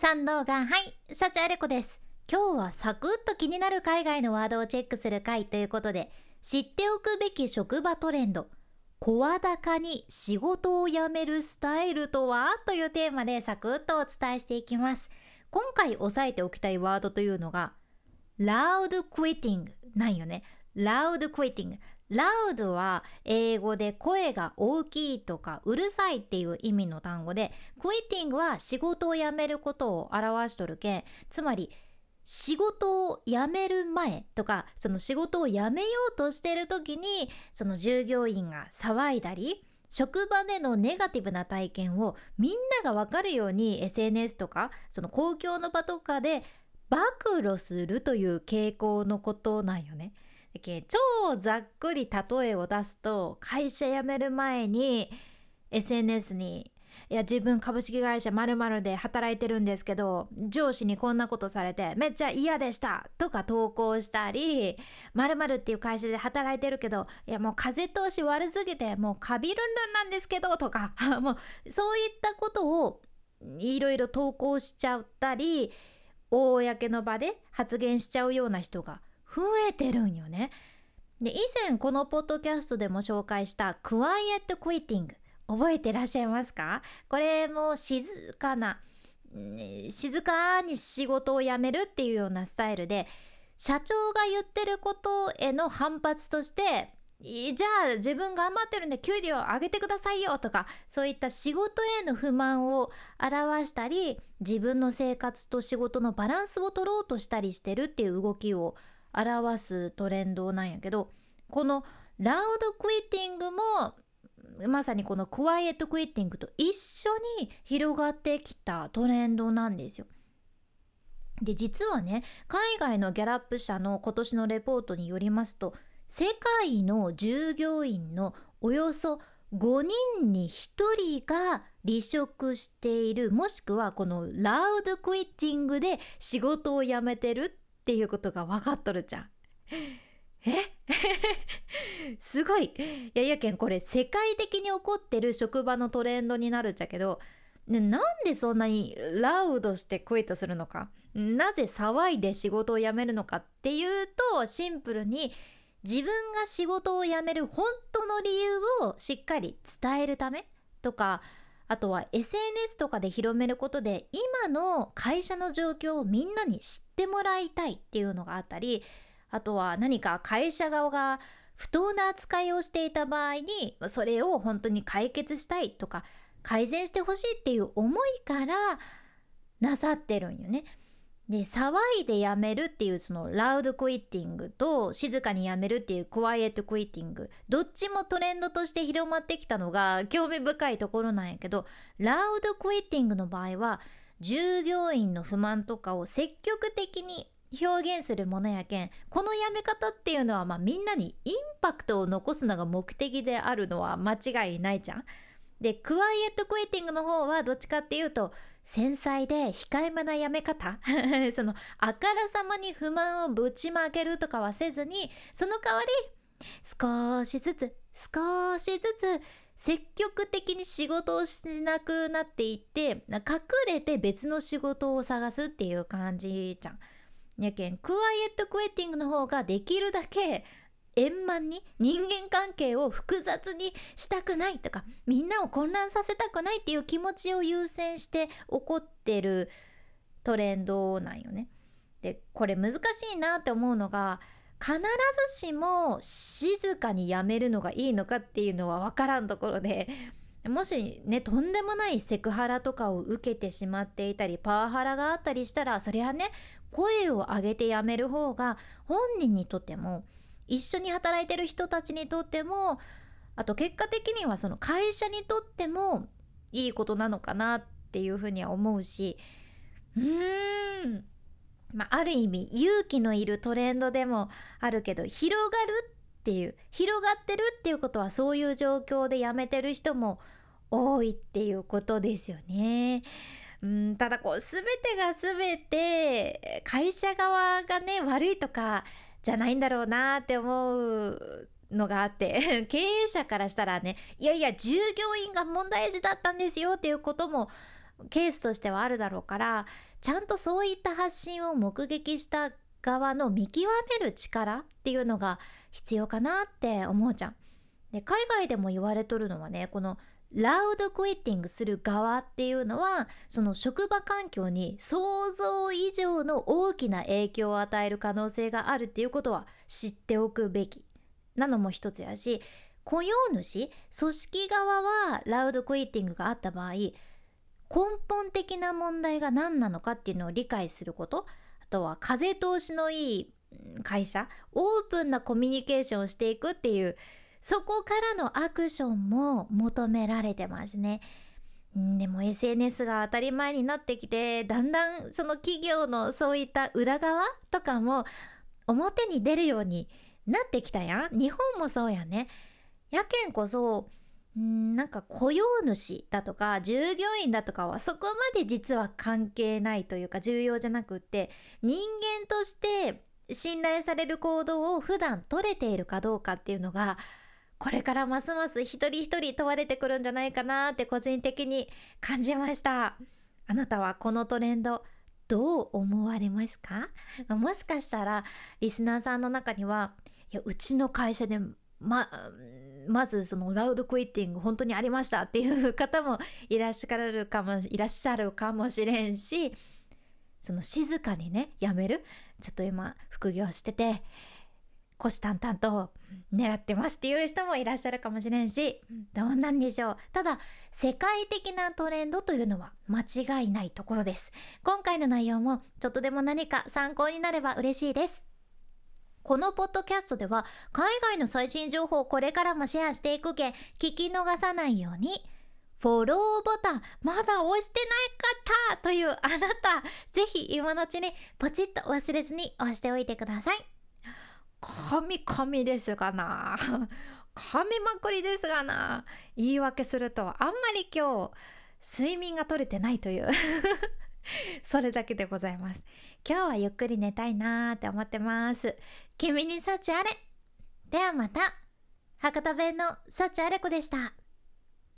三動がはい幸あれ子です。今日はサクッと気になる海外のワードをチェックする回ということで知っておくべき職場トレンド。声高に仕事を辞めるスタイルとは？というテーマでサクッとお伝えしていきます。今回押さえておきたいワードというのが loud quitting なんよね。Loud quitting loud は英語で声が大きいとかうるさいっていう意味の単語で quitting は仕事を辞めることを表しとるけんつまり仕事を辞める前とかその仕事を辞めようとしてる時にその従業員が騒いだり職場でのネガティブな体験をみんなが分かるように SNS とかその公共の場とかで暴露するという傾向のことなんよね。超ざっくり例えを出すと会社辞める前に SNS にいや自分株式会社まるで働いてるんですけど上司にこんなことされてめっちゃ嫌でしたとか投稿したりまるっていう会社で働いてるけどいやもう風通し悪すぎてもうカビルンルンなんですけどとか もうそういったことをいろいろ投稿しちゃったり公の場で発言しちゃうような人が増えてるんよね。で以前このポッドキャストでも紹介したクワイエットクイティング覚えてらっしゃいますか？これも静かな静かに仕事を辞めるっていうようなスタイルで社長が言ってることへの反発としてじゃあ自分頑張ってるんで給料上げてくださいよとかそういった仕事への不満を表したり自分の生活と仕事のバランスを取ろうとしたりしてるっていう動きを表すトレンドなんやけどこのラウドクイッティングもまさにこのクワイエットクイッティングと一緒に広がってきたトレンドなんですよ。で実はね海外のギャラップ社の今年のレポートによりますと世界の従業員のおよそ5人に1人が離職しているもしくはこのラウドクイッティングで仕事を辞めてるっていうことが分かっとるじゃん。え？すごい。いやいやけんこれ世界的に起こってる職場のトレンドになるっちゃけど、ね、なんでそんなにラウドしてクイットするのか？なぜ騒いで仕事を辞めるのかっていうとシンプルに自分が仕事を辞める本当の理由をしっかり伝えるためとかあとは SNS とかで広めることで今の会社の状況をみんなに知ってもらいたいっていうのがあったりあとは何か会社側が不当な扱いをしていた場合にそれを本当に解決したいとか改善してほしいっていう思いからなさってるんよね。で騒いでやめるっていうそのラウドクイッティングと静かにやめるっていうクワイエットクイッティングどっちもトレンドとして広まってきたのが興味深いところなんやけどラウドクイッティングの場合は従業員の不満とかを積極的に表現するものやけんこのやめ方っていうのは、まあ、みんなにインパクトを残すのが目的であるのは間違いないじゃん。でクワイエットクイッティングの方はどっちかっていうと繊細で控えめなやめ方 そのあからさまに不満をぶちまけるとかはせずにその代わり少しずつ少しずつ積極的に仕事をしなくなっていって隠れて別の仕事を探すっていう感じじゃん。やけんクワイエットクエッティングの方ができるだけ円満に人間関係を複雑にしたくないとかみんなを混乱させたくないっていう気持ちを優先して起こってるトレンドなんよね。でこれ難しいなって思うのが必ずしも静かにやめるのがいいのかっていうのは分からんところでもしねとんでもないセクハラとかを受けてしまっていたりパワハラがあったりしたらそれはね声を上げてやめる方が本人にとっても一緒に働いてる人たちにとってもあと結果的にはその会社にとってもいいことなのかなっていうふうには思うしうーんまあ、ある意味勇気のいるトレンドでもあるけど広がるっていう広がってるっていうことはそういう状況で辞めてる人も多いっていうことですよね。うんただこう全てが全て会社側がね悪いとかじゃないんだろうなって思うのがあって 経営者からしたらねいやいや従業員が問題児だったんですよっていうこともケースとしてはあるだろうからちゃんとそういった発信を目撃した側の見極める力っていうのが必要かなって思うじゃん。で海外でも言われとるのはねこのラウドクイッティングする側っていうのはその職場環境に想像以上の大きな影響を与える可能性があるっていうことは知っておくべき。なのも一つやし雇用主組織側はラウドクイッティングがあった場合根本的な問題が何なのかっていうのを理解することあとは風通しのいい会社オープンなコミュニケーションをしていくっていうそこからのアクションも求められてますね。でも SNS が当たり前になってきてだんだんその企業のそういった裏側とかも表に出るようになってきたやん日本もそうやねやけんこそんなんか雇用主だとか従業員だとかはそこまで実は関係ないというか重要じゃなくって人間として信頼される行動を普段取れているかどうかっていうのがこれからますます一人一人問われてくるんじゃないかなって個人的に感じました。あなたはこのトレンドどう思われますか？もしかしたらリスナーさんの中にはいやうちの会社でままずそのラウドクイッティング本当にありましたっていう方もいらっしゃるかもいらっしゃるかもしれんしその静かにねやめる？ちょっと今副業してて虎視眈々と狙ってますっていう人もいらっしゃるかもしれんしどうなんでしょう。ただ世界的なトレンドというのは間違いないところです。今回の内容もちょっとでも何か参考になれば嬉しいです。このポッドキャストでは海外の最新情報をこれからもシェアしていくけん聞き逃さないようにフォローボタンまだ押してない方というあなたぜひ今のうちにポチッと忘れずに押しておいてください神神ですがな。噛みまくりですがな。言い訳するとあんまり今日睡眠が取れてないという。それだけでございます。今日はゆっくり寝たいなーって思ってます。君に幸あれ。ではまた。博多弁の幸あれ子でした。